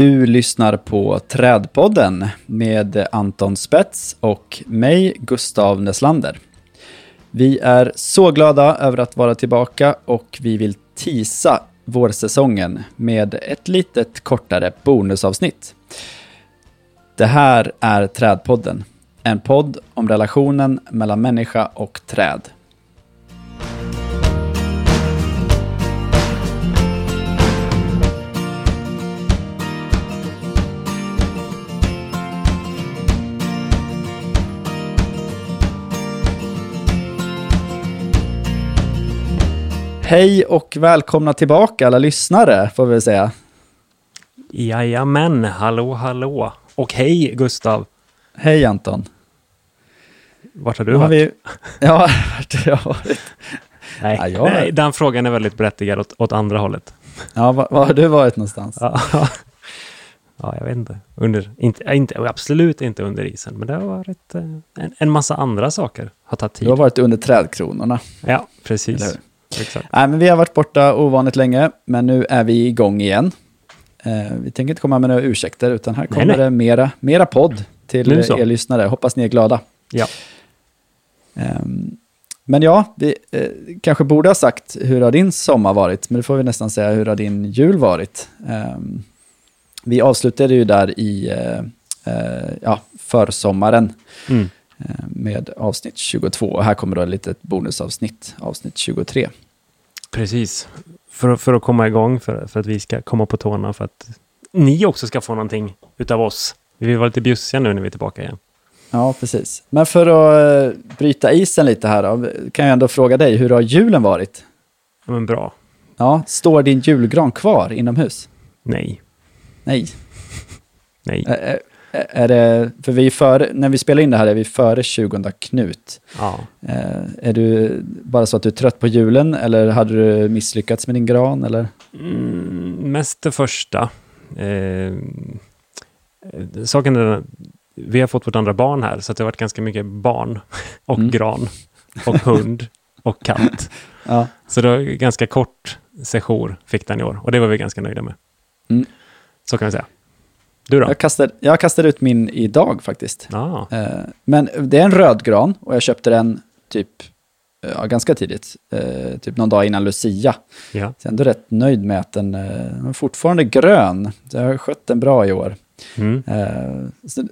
Du lyssnar på Trädpodden med Anton Spets och mig, Gustav Neslander. Vi är så glada över att vara tillbaka och vi vill tisa vårsäsongen med ett litet kortare bonusavsnitt. Det här är Trädpodden, en podd om relationen mellan människa och träd. Hej och välkomna tillbaka alla lyssnare, får vi väl säga. Jajamän, hallå hallå. Och hej Gustav. Hej Anton. Vart har du varit? vi... Ja, vart har jag varit? Nej, Ja, jag- nej, den frågan är väldigt berättigad åt, åt andra hållet. Ja, var, var har du varit någonstans? Ja, ja jag vet inte. Under, inte, inte. Absolut inte under isen, men det har varit eh, en, en massa andra saker. Har tagit tid. Du har varit under trädkronorna. Ja, precis. Exakt. Nej, men vi har varit borta ovanligt länge, men nu är vi igång igen. Eh, vi tänker inte komma med några ursäkter, utan här kommer nej. det mera, mera podd till er lyssnare. Hoppas ni är glada. Ja. Ehm, men ja, vi eh, kanske borde ha sagt hur har din sommar varit, men det får vi nästan säga hur har din jul varit. Ehm, vi avslutade ju där i eh, eh, ja, försommaren Mm. Eh, med avsnitt 22. Och här kommer då ett litet bonusavsnitt, avsnitt 23. Precis. För, för att komma igång, för, för att vi ska komma på tårna, för att ni också ska få någonting utav oss. Vi vill vara lite bjussiga nu när vi är tillbaka igen. Ja, precis. Men för att eh, bryta isen lite här då, kan jag ändå fråga dig, hur har julen varit? Ja, men bra. Ja, står din julgran kvar inomhus? Nej. Nej. Nej. Är det, för vi är före, när vi spelar in det här är vi före 20 Knut. Ja. Eh, är du bara så att du är trött på julen eller hade du misslyckats med din gran? Eller? Mm, mest det första. Eh, saken är vi har fått vårt andra barn här, så att det har varit ganska mycket barn och Mm. gran och hund och katt. Ja. Så det var ganska kort session fick den i år och det var vi ganska nöjda med. Mm. Så kan vi säga. Du då? Jag, kastade, jag kastade ut min idag faktiskt. Ja, Eh, men det är en röd gran och jag köpte den typ ja, ganska tidigt. Eh, typ någon dag innan Lucia. ja. Så jag är ändå rätt nöjd med att den, eh, den är fortfarande grön. Så jag har skött den bra i år. Mm. Eh,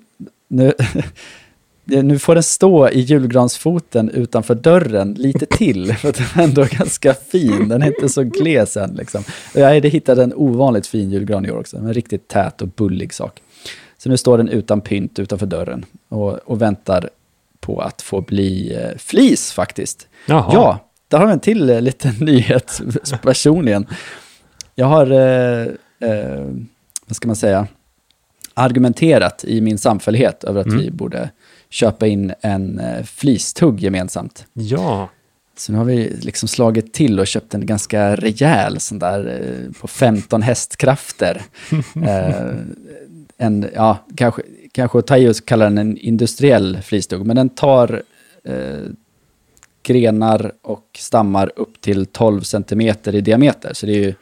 nu, nu får den stå i julgransfoten utanför dörren lite till, för att den är ändå ganska fin. Den är inte så gles än. Liksom. Jag hade hittat en ovanligt fin julgran i år också, en riktigt tät och bullig sak. Så nu står den utan pynt utanför dörren och, och väntar på att få bli eh, flis faktiskt. Jaha. Ja, där har vi en till eh, liten nyhet personligen. Jag har, eh, eh, vad ska man säga, argumenterat i min samfällighet över att Mm. vi borde köpa in en eh, flistugg gemensamt. Ja. Så nu har vi liksom slagit till och köpt en ganska rejäl sån där eh, på 15 hästkrafter. eh, en, ja, kanske, kanske att ta i och kalla den en industriell flistugg, men den tar eh, grenar och stammar upp till 12 centimeter i diameter. Så det är ju,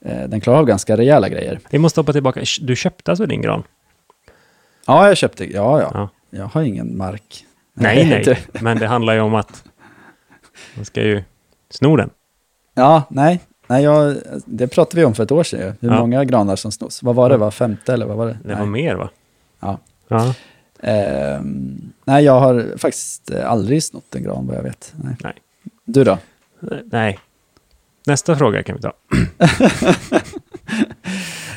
eh, den klarar av ganska rejäla grejer. Vi måste hoppa tillbaka. Du köpte alltså din gran? Ja, jag köpte, ja, ja. Ja. Jag har ingen mark. Nej, nej. det- Men det handlar ju om att man ska ju sno den. Ja, nej. nej jag, det pratade vi om för ett år sedan. Hur Ja. många granar som snos. Vad var det? Var femte eller vad var det? Det nej. var mer va? Ja. Ja. Ehm, nej, jag har faktiskt aldrig snott en gran vad jag vet. Nej. Nej. Du då? Nej. Nästa fråga kan vi ta.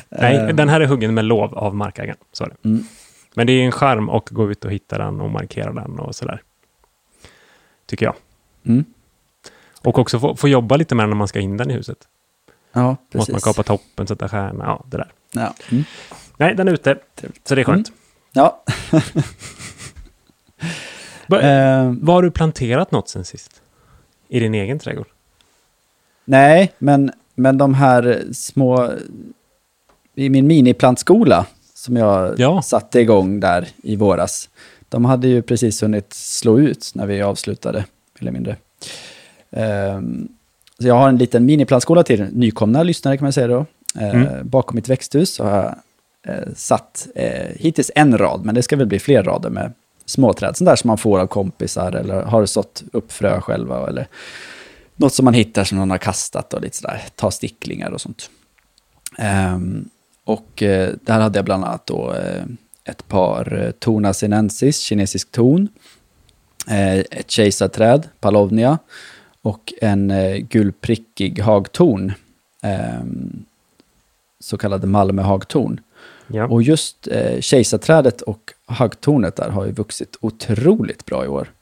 Nej, Ehm, den här är huggen med lov av markägaren. Så är det. Mm. Men det är en charm att gå ut och hitta den och markera den och sådär. Tycker jag. Mm. Och också få, få jobba lite med den när man ska in den i huset. Ja, precis. Måste man kapa toppen, sätta stjärna, ja det där. Ja. Mm. Nej, den är ute. Så det är skönt. ja. Va, Ehm, Var har du planterat något sen sist? I din egen trädgård? nej, men, men de här små... I min miniplantskola som jag Ja. satte igång där i våras. De hade ju precis hunnit slå ut när vi avslutade, eller mindre. Ehm, så jag har en liten miniplantskola till nykomna lyssnare kan man säga då. Eh, Mm. Bakom mitt växthus har jag eh, satt eh, hittills en rad, men det ska väl bli fler rader med småträd. Sånt där som man får av kompisar eller har sått upp frö själva. Eller något som man hittar som någon har kastat och lite sådär, ta sticklingar och sånt. Um, och eh, där hade jag bland annat då eh, ett par eh, Tona sinensis, kinesisk ton, eh, ett kejsarträd, palovnia, och en eh, gulprickig hagtorn, eh, så kallade Malmöhagtorn. Ja. Och just eh, kejsarträdet och hagtornet där har ju vuxit otroligt bra i år.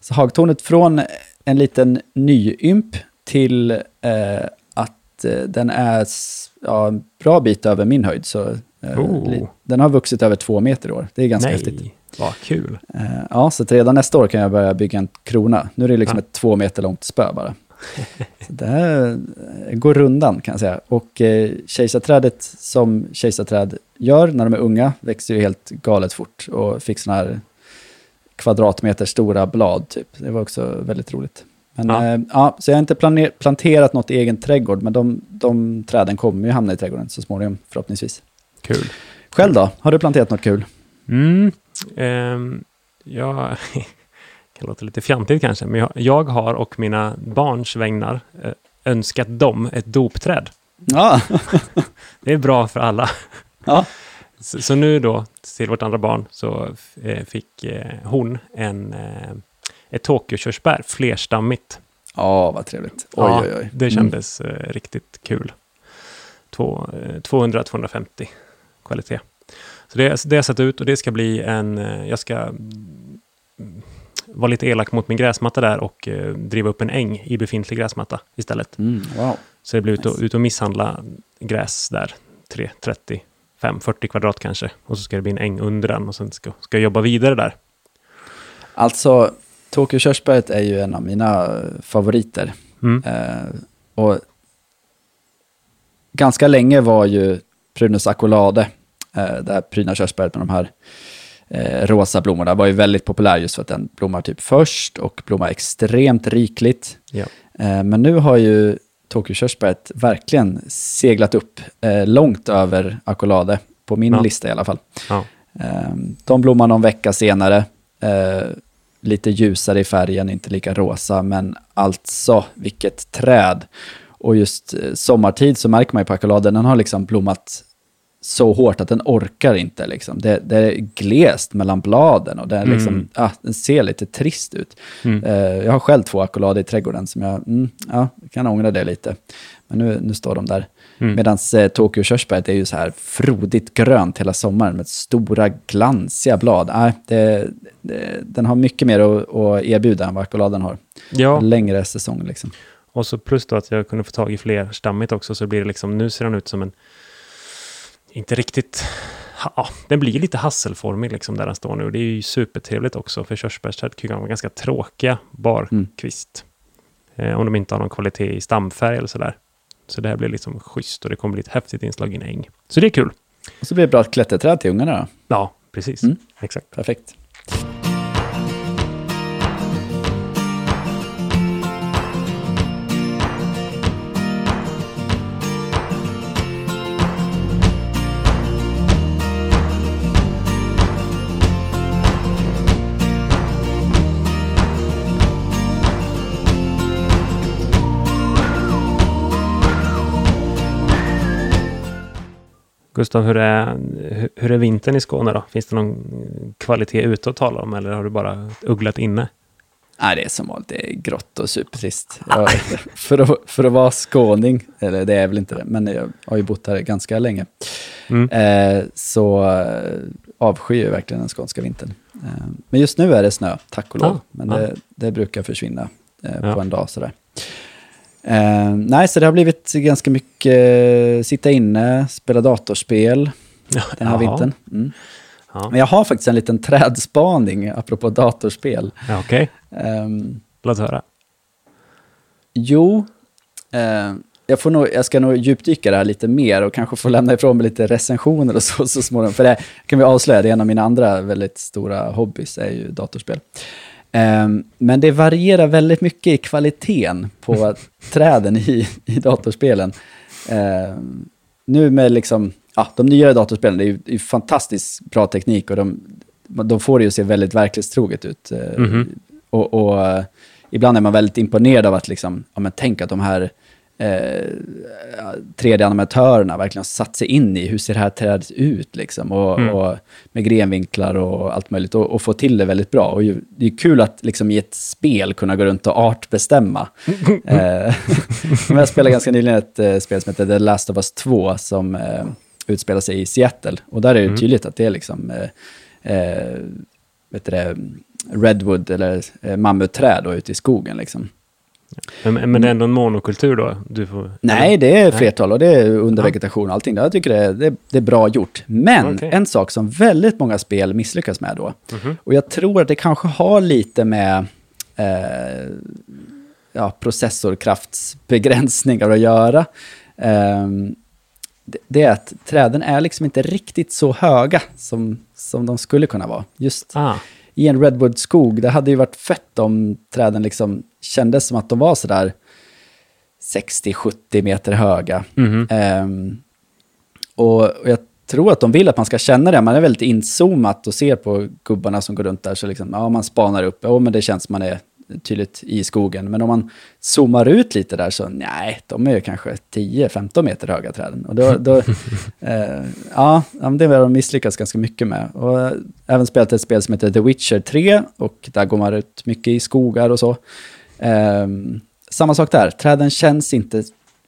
Så hagtornet från en liten nyymp till eh, att eh, den är ja, en bra bit över min höjd. Så, eh, Oh. Den har vuxit över två meter i år. Det är ganska häftigt. Nej, vad kul. Eh, ja, så redan nästa år kan jag börja bygga en krona. Nu är det liksom Ja. ett två meter långt spö bara. Så det här går rundan kan jag säga. Och eh, kejsarträdet som kejsarträd gör när de är unga växer ju helt galet fort och fick sådana här kvadratmeter stora blad typ. Det var också väldigt roligt. Men, Ja. ja. ja, så jag har inte planer- planterat något i egen trädgård, men de, de träden kommer ju hamna i trädgården så småningom förhoppningsvis. Kul. Själv då? Har du planterat något kul? Mm. ehm, jag kan låta lite fjantigt kanske, men jag, jag har och mina barns vägnar eh, önskat dem ett dopträd. Ja, Det är bra för alla. ja. Så, så nu då, till vårt andra barn, så eh, fick eh, hon en, eh, ett Tokyo-körsbär, flerstammigt. Ja, vad trevligt. Oj, Ja, oj, oj. Det Mm. kändes eh, riktigt kul. Två- eh, 200-250 kvalitet. Så det, det har jag satt ut och det ska bli en... eh, Jag ska mm, vara lite elak mot min gräsmatta där och eh, driva upp en äng i befintlig gräsmatta istället. Mm, wow. Så det blir ut och, Nice. ut och misshandla gräs där. 3, 30, 5, 40 kvadrat kanske. Och så ska det bli en äng under den och sen ska, ska jag jobba vidare där. Alltså, Tokyo körsbäret är ju en av mina eh, favoriter. Mm. Eh, och ganska länge var ju Prunus acolade, eh, det här prydna körsbäret med de här eh, rosa blommorna, var ju väldigt populär just för att den blommar typ först och blommar extremt rikligt. Ja. Eh, men nu har ju Tokyo-körsbäret verkligen seglat upp eh, långt över acolade, på min Ja. lista i alla fall. Ja. Eh, De blommar någon vecka senare. Lite ljusare i färgen, inte lika rosa, men alltså vilket träd. Och just eh, sommartid så märker man ju på akoladen, den har liksom blommat så hårt att den orkar inte. Liksom. Det, det är glest mellan bladen och den, är liksom, Mm. ah, den ser lite trist ut. Mm. Eh, jag har själv två akolader i trädgården som jag mm, ja, kan ångra det lite. Men nu, nu står de där. Mm. Medan eh, Tokyo körsbäret är ju så här frodigt grönt hela sommaren med stora glansiga blad. Nej, det, det, den har mycket mer att, att erbjuda än vad akoladen har. ja, Längre säsong liksom. och så plus då att jag kunde få tag i fler stammigt också, så blir det liksom, nu ser den ut som en, inte riktigt, ja, den blir lite hasselformig liksom där den står nu. Det är ju supertrevligt också, för körsbärsträd kan vara ganska tråkiga barkvist. Eh, om de inte har någon kvalitet i stamfärg eller sådär. Så det här blir liksom schysst och det kommer bli ett häftigt inslag i en äng. Så det är kul. Och så blir det bra klätterträd till ungarna då. Ja, precis. Mm. Exakt. Perfekt. Gustav, hur är, hur- är vintern i Skåne då? Finns det någon kvalitet ute att tala om eller har du bara ugglat inne? Nej, det är som vanligt, det är grått och supertrist. Jag, för, att, för att vara skåning, eller det är väl inte det, men jag har ju bott här ganska länge. Mm. Eh, så eh, avskyr jag verkligen den skånska vintern. Eh, men just nu är det snö, tack och lov. Ah, men ah. det, det brukar försvinna eh, Ja. på en dag sådär. Eh, nej, så det har blivit ganska mycket eh, sitta inne, spela datorspel den här Jaha. vintern. Mm. Ja, Men jag har faktiskt en liten trädspaning apropå datorspel. ja okej. Ehm, Låt höra. Jo, eh, jag, får nog, jag ska nog djupdyka det här lite mer och kanske få lämna ifrån mig lite recensioner och så, så småningom. För det kan vi avslöja, det är en av mina andra väldigt stora hobbys, är ju datorspel. Eh, men det varierar väldigt mycket i kvaliteten på träden i, i datorspelen. Eh, nu med liksom, ja, de nyare datorspelen, det är ju, fantastiskt bra teknik och de, de får det ju se väldigt verklighetstroget ut. Eh, Mhm. Och, och eh, ibland är man väldigt imponerad av att liksom, ja men tänk att de här eh, 3D-animatörerna verkligen har satt sig in i hur ser det här trädet ut liksom. Och, Mm. och med grenvinklar och allt möjligt och, och få till det väldigt bra. Och ju, det är kul att liksom i ett spel kunna gå runt och artbestämma. eh, jag spelade ganska nyligen ett eh, spel som heter The Last of Us 2 som eh, utspelar sig i Seattle. Och där är det Mm. tydligt att det är liksom eh, eh, vet det, redwood eller eh, mammutträd ute i skogen. Liksom. Men, men det är ändå en monokultur då? Du får, Nej, det är flertal och det är under Ja. vegetation och allting. Jag tycker det är, det, det är bra gjort. Men Okej. en sak som väldigt många spel misslyckas med då, Mhm. och jag tror att det kanske har lite med eh, ja, processorkraftsbegränsningar att göra. Ehm, det, det är att träden är liksom inte riktigt så höga som, som de skulle kunna vara. Just Ah, i en redwoodskog, det hade ju varit fett om träden liksom kändes som att de var sådär 60-70 meter höga. mhm. Ehm, och, och jag tror att de vill att man ska känna det. Man är väldigt inzoomat och ser på gubbarna som går runt där. Så liksom, ja, man spanar upp. Ja, men det känns som man är tydligt i skogen. Men om man zoomar ut lite där så nej, de är ju kanske 10-15 meter höga träden. Och då, då, eh, ja, det har de misslyckats ganska mycket med. Och eh, även spelat ett spel som heter The Witcher 3 och där går man ut mycket i skogar och så. Ehm, samma sak där, träden känns inte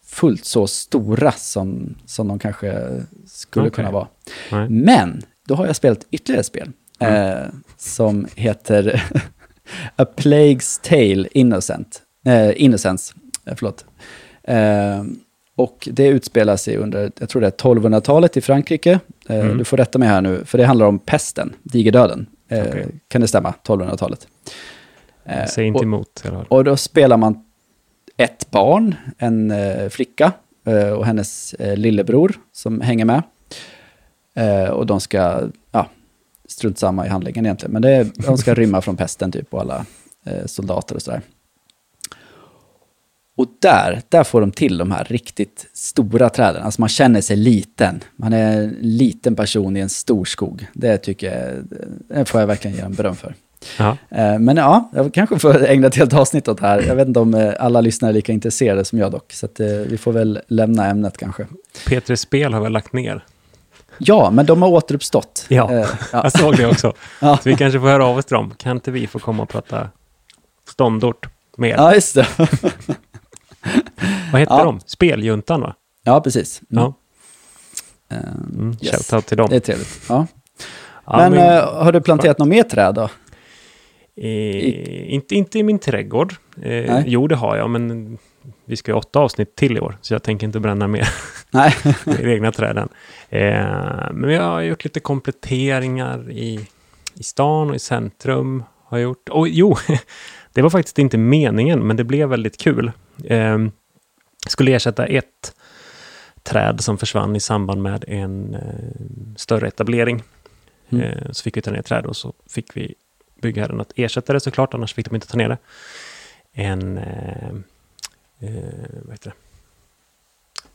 fullt så stora som, som de kanske skulle Okej. kunna vara. Nej. Men då har jag spelat ytterligare ett spel Mm. eh, som heter A Plague's Tale Innocent. Eh, Innocence, eh, förlåt. Eh, och det utspelar sig under, jag tror det är 1200-talet i Frankrike. Eh, Mm. Du får rätta mig här nu, för det handlar om pesten, digerdöden. Eh, Okej. Kan det stämma? 1200-talet. Eh, Säg inte och- emot fall. och då spelar man ett barn, en eh, flicka eh, och hennes lillebror som hänger med. Och de ska, ja, strunt samma i handlingen egentligen, men det är, de ska rymma från pesten typ och alla eh, soldater och sådär. Och där, där får de till de här riktigt stora träden. Alltså man känner sig liten. Man är en liten person i en stor skog. Det tycker jag, det får jag verkligen ge en beröm för. Ja. Eh, Men ja, jag kanske får ägna ett helt avsnitt åt det här. Jag vet inte om eh, alla lyssnare är lika intresserade som jag dock. Så eh, vi får väl lämna ämnet kanske. P3 Spel har väl lagt ner? Ja, men de har återuppstått. Ja. Eh, ja. Jag såg det också. Ja. Så vi kanske får höra av oss till dem. Kan inte vi få komma och prata ståndort mer? ja, just det. Vad hette Ja. de? Speljuntan va? Ja, precis. Mm. Ja. Eh, Mm. Yes. Shoutout till dem. Det är trevligt. Ja. Ja, men eh, har du planterat något mer träd då? Eh, inte, inte i min trädgård. Eh, jo, det har jag, men vi ska ju åtta avsnitt till i år, så jag tänker inte bränna mer Nej. i egna träden. Eh, men jag har gjort lite kompletteringar i, i stan och i centrum. Har jag gjort. Och jo, det var faktiskt inte meningen, men det blev väldigt kul. Eh, skulle ersätta ett träd som försvann i samband med en eh, större etablering. Mm. Eh, så fick vi ta ner träd och så fick vi byggherren att ersätta det såklart, annars fick de inte ta ner det. En eh, eh, vad heter det?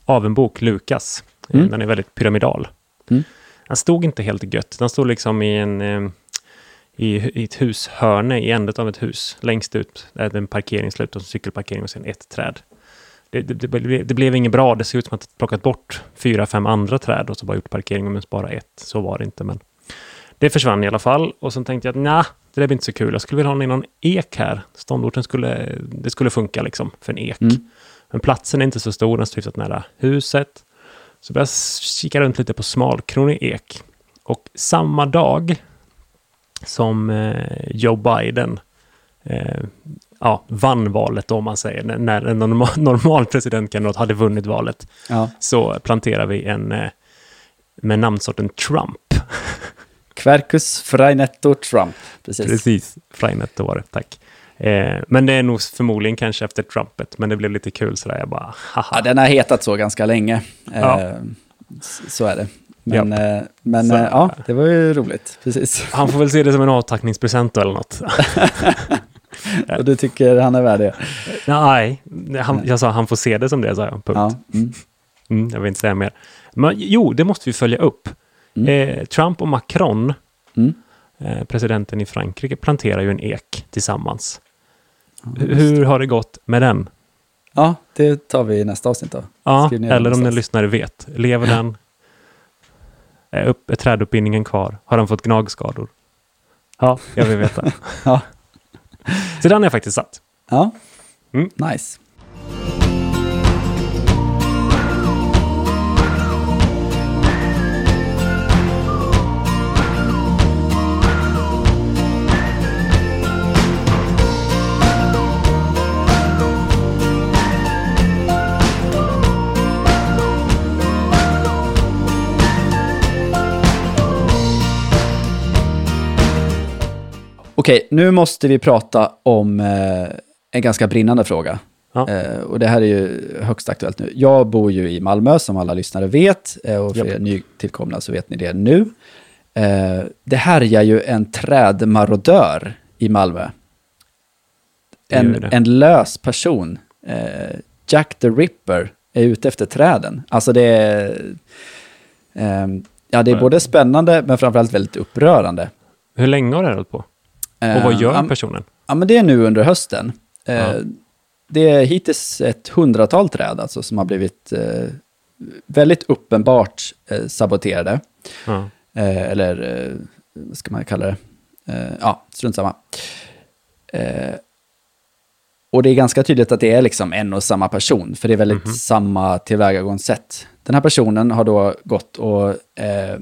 Avenbok, Lukas. Eh, Mm. Den är väldigt pyramidal. Mm. Den stod inte helt gött. Den stod liksom i en eh, i, i ett hushörne i änden av ett hus. Längst ut är det en parkeringsslut och en cykelparkering och sen ett träd. Det, det, det, blev- det blev inget bra. Det såg ut som att de plockat bort fyra, fem andra träd och så bara gjort parkering men bara ett. Så var det inte. Men det försvann i alla fall. Och sen tänkte jag att nej, det där blir inte så kul. Jag skulle vilja ha någon ek här. Ståndorten skulle, det skulle funka liksom för en ek. Mm. Men platsen är inte så stor, den står hyfsat nära huset. Så började jag kika runt lite på smalkronig ek. Och samma dag som eh, Joe Biden eh, ja, vann valet, om man säger, när- när en normal, normal presidentkandidat hade vunnit valet, Ja. så planterar vi en eh, med namnsorten Trump. Quercus Freinetto Trump. Precis. Precis, Freinetto var det, tack. Eh, men det är nog förmodligen kanske efter Trumpet, men det blev lite kul sådär, jag bara, haha. Ja, den har hetat så ganska länge. Ja. Eh, s- Så är det. Men, eh, men eh, ja, det var ju roligt. Precis. Han får väl se det som en avtackningspresent eller något. Och du tycker han är värd det? Nej, han, jag sa han får se det som det, sa jag. Punkt. Ja. Mm. Mm, jag vill inte säga mer. Men jo, det måste vi följa upp. Mm. Eh, Trump och Macron, Mm. eh, presidenten i Frankrike, planterar ju en ek tillsammans. H- Hur har det gått med den? Ja, det tar vi i nästa avsnitt då. Ja, eller om ni någonstans. lyssnare vet. Lever den? Är, upp, är träduppbindningen kvar? Har den fått gnagskador? Ja, jag vill veta. Ja. Så den jag faktiskt satt. Ja, Mm. nice. Okej, nu måste vi prata om eh, en ganska brinnande fråga. Ja. Eh, och det här är ju högst aktuellt nu. Jag bor ju i Malmö, som alla lyssnare vet. Eh, och för Japp. er nytillkomna så vet ni det nu. Eh, det härjar ju en trädmarodör i Malmö. En, en lös person, Jack the Ripper, är ute efter träden. Alltså det är... ja, det är både spännande men framförallt väldigt upprörande. Hur länge har det här hållit på? Och vad Eh, gör ja, personen? Ja, men det är nu under hösten. Eh, Ja. Det är hittills ett hundratal träd alltså, som har blivit eh, väldigt uppenbart saboterade. Ja. Eller vad ska man kalla det? Ja, strunt samma. Och det är ganska tydligt att det är liksom en och samma person, för det är väldigt Mhm. samma tillvägagångssätt. Den här personen har då gått och eh,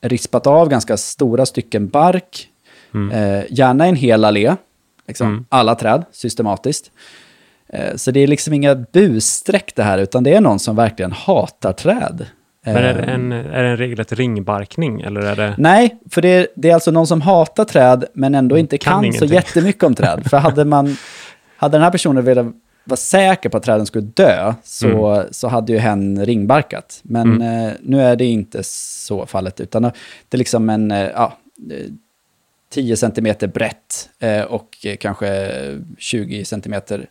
rispat av ganska stora stycken bark, Mm. eh, gärna en hel allé, liksom, Mm. alla träd, systematiskt. Eh, så det är liksom inga bussträck det här, utan det är någon som verkligen hatar träd. Men är det Eh, en, är det en regelrätt ringbarkning eller är det... Nej, för det är, det är alltså någon som hatar träd men ändå inte Kan kan, så jättemycket om träd. För hade, man, hade den här personen velat vara säker på att träden skulle dö så, så hade ju hen ringbarkat. Men eh, nu är det inte så fallet, utan det är liksom en eh, ja, 10 centimeter brett eh, och eh, kanske 20 centimeter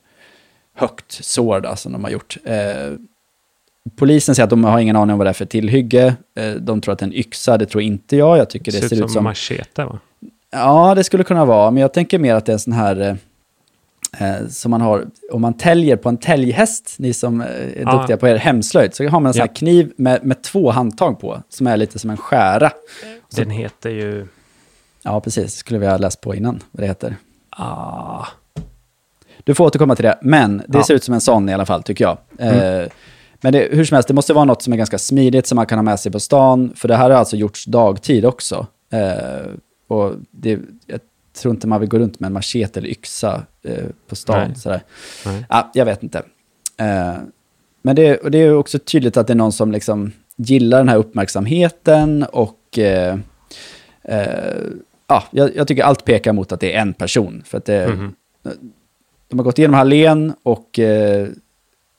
högt sår då, som de har gjort. Eh, polisen säger att de har ingen aning om vad det är för tillhygge. De tror att det är en yxa, det tror inte jag. Jag tycker det ser ut som... machete va? Ja, det skulle kunna vara, men jag tänker mer att det är en sån här eh, som man har, om man täljer på en täljhäst, ni som är Ja. duktiga på er hemslöjd, så har man en sån här Ja. kniv med, med två handtag på, som är lite som en skära. Den heter ju... Ja, precis, skulle vi ha läst på innan vad det heter. Ah, Du får återkomma till det, men det Ja. Mm. ser ut som en sån i alla fall, tycker jag. Eh, men det, hur som helst, det måste vara något som är ganska smidigt som man kan ha med sig på stan, för det här har alltså gjorts dagtid också. Eh, och det, jag tror inte man vill gå runt med en machete eller yxa eh, på stan. Nej. Sådär. nej. Ja, jag vet inte. Eh, men det, och det är också tydligt att det är någon som liksom gillar den här uppmärksamheten och eh, eh, ja, jag, jag tycker allt pekar mot att det är en person. För att det, Mhm. de har gått igenom hallen och eh,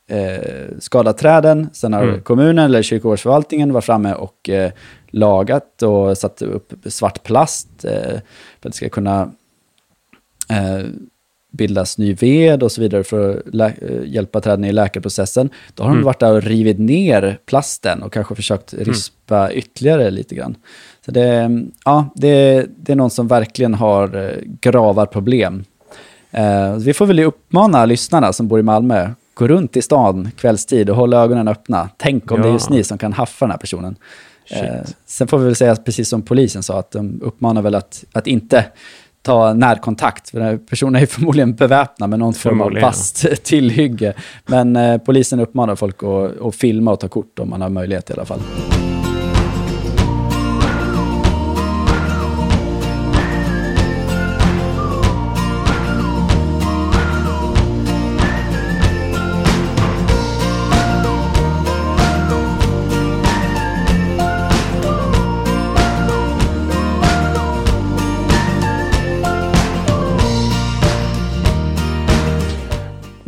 eh, skadat träden. Sen har Mm. kommunen eller kyrkogårdsförvaltningen varit framme och eh, lagat och satt upp svart plast eh, för att det ska kunna eh, bildas ny ved och så vidare för att lä- eh, hjälpa träden i läkarprocessen. Då har de Mm. varit där och rivit ner plasten och kanske försökt rispa ytterligare lite grann. Så det, ja, det, det är någon som verkligen har eh, gravarproblem. Eh, vi får väl uppmana lyssnarna som bor i Malmö, gå runt i stan kvällstid och håll ögonen öppna. Tänk om det är Ja. just ni som kan haffa den här personen. Eh, sen får vi väl säga, precis som polisen sa, att de uppmanar väl att, att inte ta närkontakt. För personen är förmodligen beväpnad med någon form av vasst tillhygge. Men eh, polisen uppmanar folk att, att filma och ta kort om man har möjlighet i alla fall.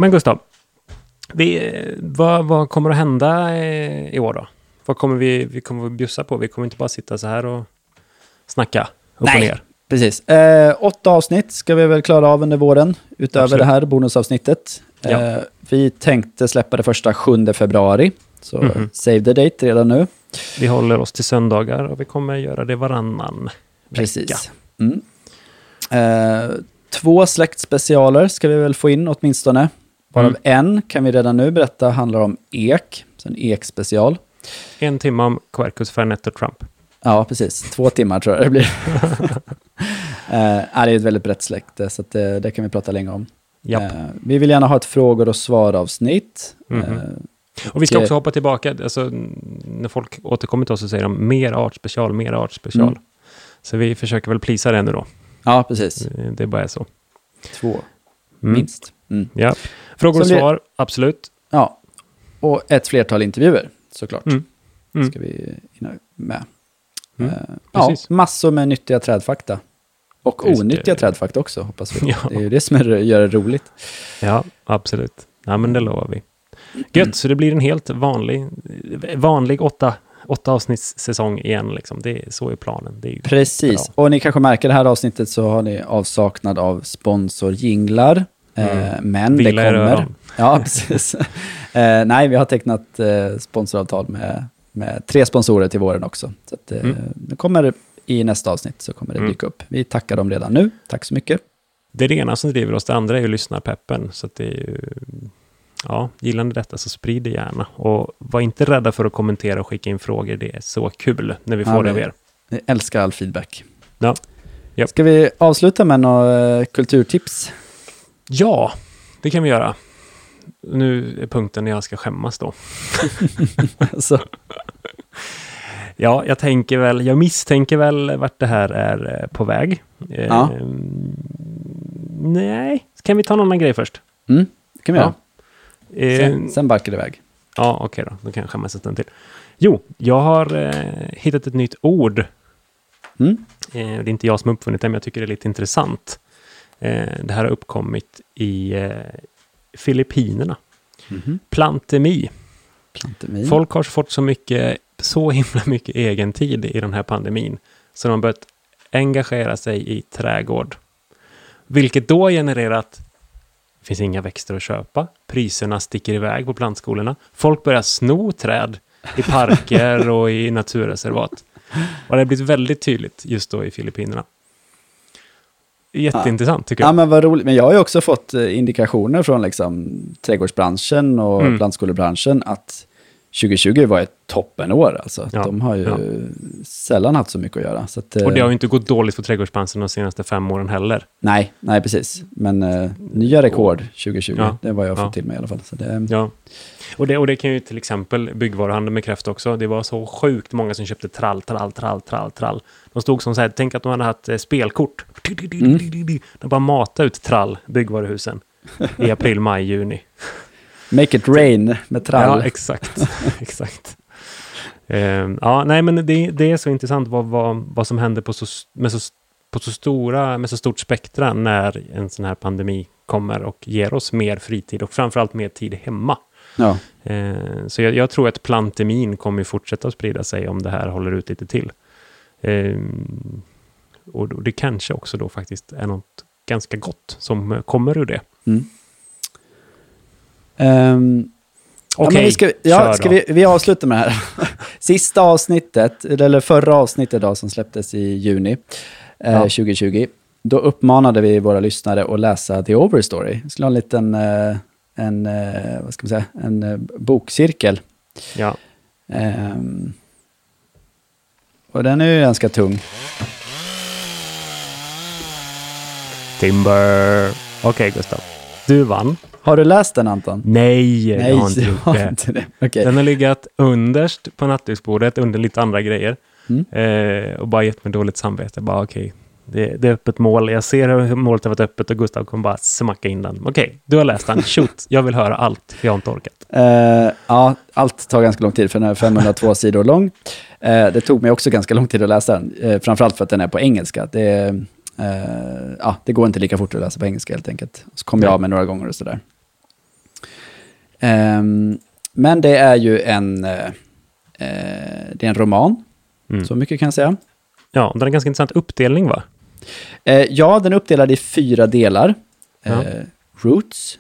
Men Gustav, vi, vad, vad kommer att hända eh, i år då? Vad kommer vi, vi kommer att bjussa på? Vi kommer inte bara sitta så här och snacka upp och ner. Precis. Eh, åtta avsnitt ska vi väl klara av under våren, utöver Absolut. det här bonusavsnittet. Ja. Eh, vi tänkte släppa det första 7 februari. Så Mhm. save the date redan nu. Vi håller oss till söndagar och vi kommer göra det varannan vecka. Precis. Mm. Eh, två släktspecialer ska vi väl få in åtminstone. Varav Mm. en kan vi redan nu berätta handlar om ek, så en ek-special. En timme om Quercus, Fernet och Trump. Ja, precis. Två timmar tror jag det blir. eh, det är ett väldigt brett släkte, så att, eh, det kan vi prata länge om. Eh, vi vill gärna ha ett frågor och svar-avsnitt. Mhm. Eh, Och vi ska och- också hoppa tillbaka, alltså, när folk återkommer till oss så säger de mer artspecial, mer artspecial. Mm. Så vi försöker väl plisa det nu då. ja, precis. Det bara är så. Två, Mm. minst. Mm. Ja. Frågor och det- svar, absolut. Ja, och ett flertal intervjuer såklart. Mm. Mm. Ska vi hinna med. Mm. Eh, ja, massor med nyttiga trädfakta. Och Just det. onyttiga trädfakta också, hoppas vi. Ja. Det är ju det som är, gör det roligt. Ja, absolut. Ja, men det lovar vi. Gött, så det blir en helt vanlig, vanlig åtta, åtta avsnittssäsong igen. Liksom. Det är, så är planen. Det är Precis, bra. och ni kanske märker det här avsnittet så har ni avsaknad av sponsorjinglar. Eh, men det Vila er kommer. Ja, precis. eh, nej, vi har tecknat eh, sponsoravtal med, med tre sponsorer till våren också. Så att, eh, Mm. det kommer i nästa avsnitt så kommer det Mm. dyka upp. Vi tackar dem redan nu. Tack så mycket. Det är det ena som driver oss, det andra är ju lyssnarpeppen. Så att det är ju, ja, gillar ni detta så sprid det gärna. Och var inte rädda för att kommentera och skicka in frågor. Det är så kul när vi Ja, får det av vi- er. Vi älskar all feedback. Ja. Japp. Ska vi avsluta med några kulturtips? Ja, det kan vi göra. Nu är punkten när jag ska skämmas då. alltså, Ja, jag tänker väl, jag misstänker väl vart det här är eh, på väg. Eh, Ja. Nej, kan vi ta någon annan grej först? mm, det kan vi Ja. göra. Eh, Sen, sen barkar det iväg. Ja, okej då. Då kan jag skämmas en till. Jo, jag har eh, hittat ett nytt ord. Mm. Eh, det är inte jag som har uppfunnit det, men jag tycker det är lite intressant. Eh, det här har uppkommit i eh, Filippinerna. Mhm. Plantemi. Plantemi. Folk har fått så mycket, så himla mycket egen tid i den här pandemin. Så de har börjat engagera sig i trädgård. Vilket då genererat det finns inga växter att köpa. Priserna sticker iväg på plantskolorna. Folk börjar sno träd i parker och i naturreservat. Och det har blivit väldigt tydligt just då i Filippinerna. Jätteintressant tycker Ja, jag. men vad roligt. Men jag har ju också fått eh, indikationer från liksom, trädgårdsbranschen och Mm. plantskolebranschen att 2020 var ett toppenår. Alltså. Ja, De har ju ja. sällan haft så mycket att göra. Så att, eh, Och det har ju inte gått dåligt för trädgårdsbranschen de senaste fem åren heller. Nej, nej, precis. Men eh, nya rekord 2020, Ja, det var jag fått till mig i alla fall. Det, Ja. Och det, och det kan ju till exempel byggvaruhandeln bekräfta också. Det var så sjukt många som köpte trall, trall, trall, trall, trall. De stod som så här, tänk att de hade haft eh, spelkort. De bara matade ut trall, byggvaruhusen. I april, maj, juni. Make it rain med trall. Ja, exakt. exakt. Ehm, ja, nej, men det, det är så intressant vad, vad, vad som händer på så, med, så, på så stora, med så stort spektra när en sån här pandemi kommer och ger oss mer fritid och framförallt mer tid hemma. Ja. Eh, så jag, jag tror att plantemin kommer fortsätta att sprida sig om det här håller ut lite till. Eh, och det kanske också då faktiskt är något ganska gott som kommer ur det. Mm. Ja, Okej, men vi, ska, ja, ska vi, vi avslutar med det här. Sista avsnittet, eller förra avsnittet då, som släpptes i juni eh, Ja. 2020. Då uppmanade vi våra lyssnare att läsa The Overstory. Vi skulle ha en liten eh, en, eh, vad ska man säga, en eh, bokcirkel. Ja, Ehm, och den är ju ganska tung. Timber. Okej, Gustav. Du vann. Har du läst den Anton? Nej, jag har inte du gjort har inte det. Okej. Den har legat underst på nattduksbordet under lite andra grejer. Mm. Eh, och bara gett mig dåligt samvete. Bara okej, det, det är öppet mål. Jag ser hur målet har varit öppet och Gustav kommer bara smacka in den. Okej, du har läst den. Shoot, jag vill höra allt. Jag har inte orkat. Eh, ja, allt tar ganska lång tid för den är 502 sidor lång. Eh, det tog mig också ganska lång tid att läsa den, eh, framförallt för att den är på engelska. Det, ja, det går inte lika fort att läsa på engelska helt enkelt. Så kom jag Nej. av med några gånger och sådär. Ehm, men det är ju en, eh, eh, det är en roman, Mm. så mycket kan jag säga. Ja, den är ganska intressant uppdelning va? Eh, ja, den är uppdelad i fyra delar. Ja. Roots,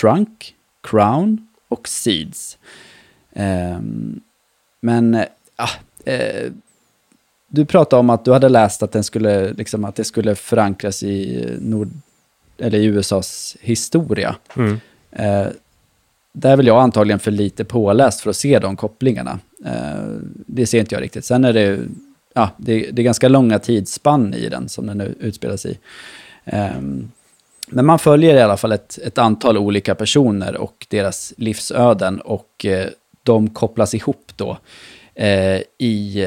trunk, crown och seeds. Ehm, men, ja, eh, du pratade om att du hade läst att, den skulle, liksom, att det skulle förankras i, Nord, eller i USAs historia. Mm. Där är väl jag antagligen för lite påläst för att se de kopplingarna. Eh, det ser inte jag riktigt. Sen är det, ja, det, det är ganska långa tidsspann i den som den nu utspelas i. Eh, men man följer i alla fall ett, ett antal olika personer och deras livsöden och eh, de kopplas ihop då eh, i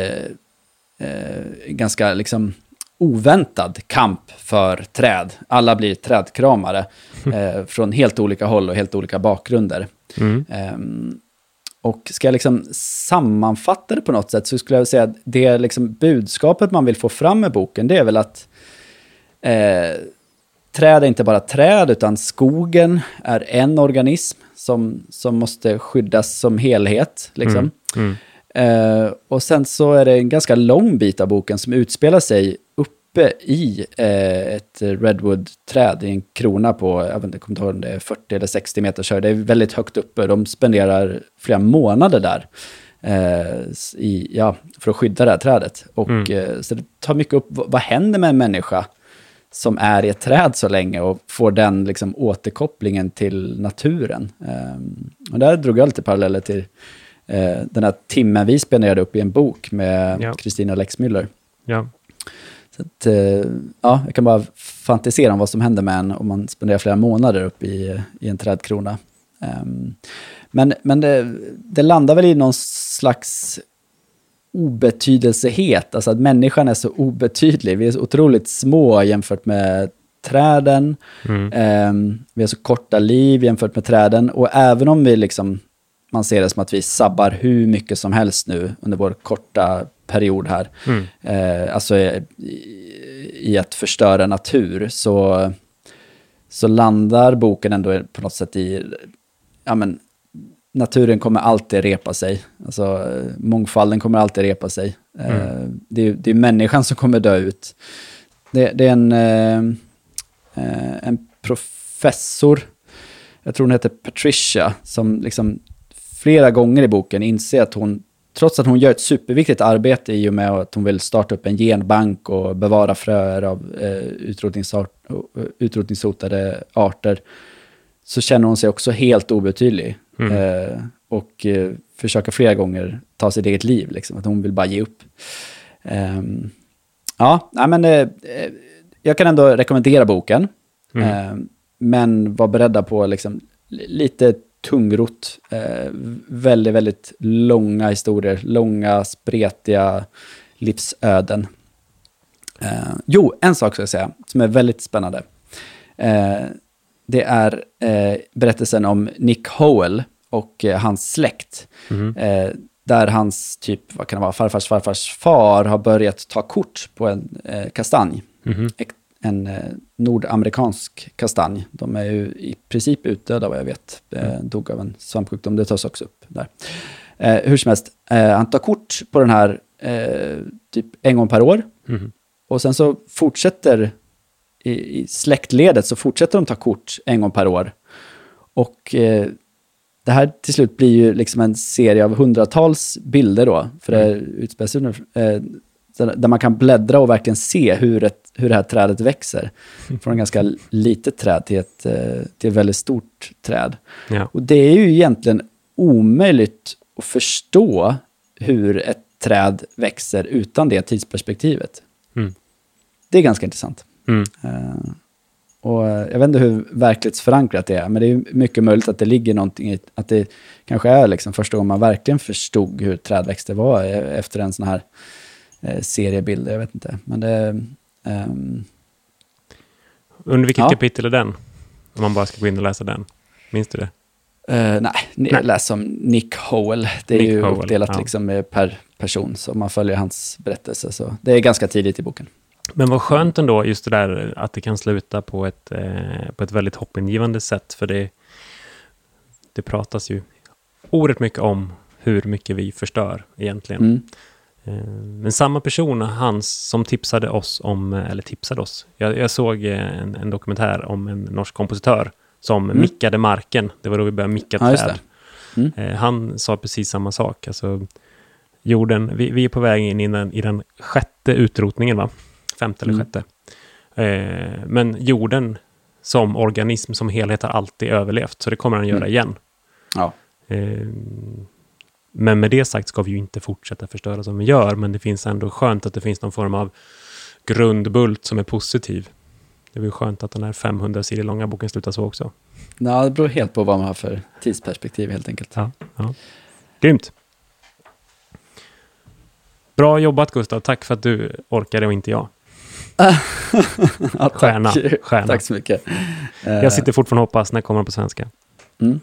ganska liksom oväntad kamp för träd. Alla blir trädkramare eh, från helt olika håll och helt olika bakgrunder. Mm. Ehm, och ska jag liksom sammanfatta det på något sätt så skulle jag säga att det liksom budskapet man vill få fram med boken, det är väl att eh, träd är inte bara träd, utan skogen är en organism som, som måste skyddas som helhet. Liksom. Mm. Eh, och sen så är det en ganska lång bit av boken som utspelar sig uppe i eh, ett redwood-träd i en krona på, jag vet inte, kommer inte ihåg om det är 40 eller 60 meters höjd. Det är väldigt högt uppe. De spenderar flera månader där eh, i, ja, för att skydda det här trädet. Och, Mm. eh, så det tar mycket upp, vad, vad händer med en människa som är i ett träd så länge och får den liksom, återkopplingen till naturen. Um, och där drog jag lite paralleller till eh, den här timmen vi spenderade upp i en bok med Ja. Kristina Lexmüller. Ja. Så att, eh, ja, jag kan bara fantisera om vad som händer med en om man spenderar flera månader upp i, i en trädkrona. Ehm, men men det, det landar väl i någon slags obetydelsehet, alltså att människan är så obetydlig. Vi är så otroligt små jämfört med träden. Mm. Ehm, vi har så korta liv jämfört med träden. Och även om vi liksom, man ser det som att vi sabbar hur mycket som helst nu under vår korta period här, Mm. eh, alltså i, i att förstöra natur, så, så landar boken ändå på något sätt i, ja men, naturen kommer alltid repa sig. Alltså, eh, mångfalden kommer alltid repa sig. Eh, det, är, det är människan som kommer dö ut. Det, det är en, eh, eh, en professor, jag tror hon heter Patricia, som liksom flera gånger i boken inser att hon, trots att hon gör ett superviktigt arbete i och med att hon vill starta upp en genbank och bevara fröer av eh, utrotningsart, utrotningshotade arter, så känner hon sig också helt obetydlig. Mm. Eh, och eh, försöker flera gånger ta sitt eget liv, liksom, att hon vill bara ge upp. Ehm, ja, nej, men eh, eh, jag kan ändå rekommendera boken. Mm. Eh, men var beredda på liksom, li- lite tungrot, eh, väldigt, väldigt långa historier, långa, spretiga livsöden. Eh, jo, en sak ska jag säga, som är väldigt spännande. Eh, det är eh, berättelsen om Nick Howell och eh, hans släkt. Eh, där hans typ, vad kan det vara, farfars farfars far har börjat ta kort på en kastanj. Mhm. En eh, nordamerikansk kastanj. De är ju i princip utdöda vad jag vet. Eh, dog av en svampsjukdom, det tas också upp där. Eh, hur som helst, eh, han tar kort på den här eh, typ en gång per år. Mhm. Och sen så fortsätter, i, i släktledet så fortsätter de ta kort en gång per år. Och eh, det här till slut blir ju liksom en serie av hundratals bilder då, för det utspelar sig under, där man kan bläddra och verkligen se hur, ett, hur det här trädet växer. Från ett ganska litet träd till ett, eh, till ett väldigt stort träd. Ja. Och det är ju egentligen omöjligt att förstå hur ett träd växer utan det tidsperspektivet. Mm. Det är ganska intressant. Mm. Eh, och eh, jag vet inte hur verklighetsförankrat det är, men det är mycket möjligt att det ligger någonting i, att det kanske är liksom första gången man verkligen förstod hur trädväxter var efter en sån här eh, serie bilder, jag vet inte. Men det... ehm, Under vilket Ja. kapitel är den? Om man bara ska gå in och läsa den. Minns du det? Eh, nej, Nej. läs om Nick Howell. Det är Nick ju Howell, uppdelat ja. liksom per person, så man följer hans berättelse. Så det är ganska tidigt i boken. Men vad skönt ändå, just det där att det kan sluta på ett, eh, på ett väldigt hoppingivande sätt. För det, det pratas ju oerhört mycket om hur mycket vi förstör egentligen. Mm. Eh, Men samma person, han som tipsade oss om, eller tipsade oss, jag, jag såg eh, en, en dokumentär om en norsk kompositör som Mm. mickade marken. Det var då vi började micka Ja, träd. Mm. Eh, han sa precis samma sak. Alltså, jorden, vi, vi är på väg in i den, i den sjätte utrotningen, va? Femte eller Mm. sjätte. Eh, men jorden som organism, som helhet, har alltid överlevt. Så det kommer den göra Mm. igen. Ja. Eh, men med det sagt ska vi ju inte fortsätta förstöra som vi gör, men det finns ändå skönt att det finns någon form av grundbult som är positiv. Det är väl skönt att den här 500 sidor långa boken slutar så också. Ja, det beror helt på vad man har för tidsperspektiv helt enkelt. Ja, ja. Grymt! Bra jobbat Gustav, tack för att du orkade och inte jag. ja, tack. Stjärna, stjärna. Tack så mycket. Jag sitter fortfarande och hoppas när kommer den på svenska. Mm.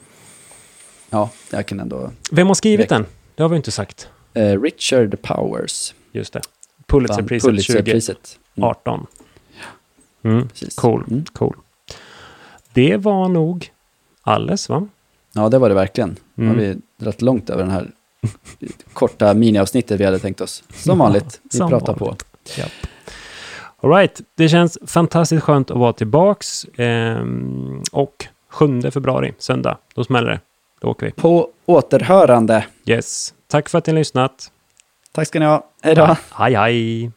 Ja, jag kan ändå... Vem har skrivit den? Det har vi inte sagt. Eh, Richard Powers. Just det. Pulitzerpriset Pulitzerpriset. Mm, 2018. Mm. precis. Cool, Mm. cool. Det var nog alles, va? Ja, det var det verkligen. Nu har Mm. vi dragit långt över den här korta miniavsnittet vi hade tänkt oss. Som vanligt, vi som pratar vanligt. All right, det känns fantastiskt skönt att vara tillbaks. Ehm, och 7 februari, söndag, då smäller det. Då åker vi. på. Återhörande. Yes. Tack för att ni har lyssnat. Tack ska ni ha. Hej då. Hej, hej.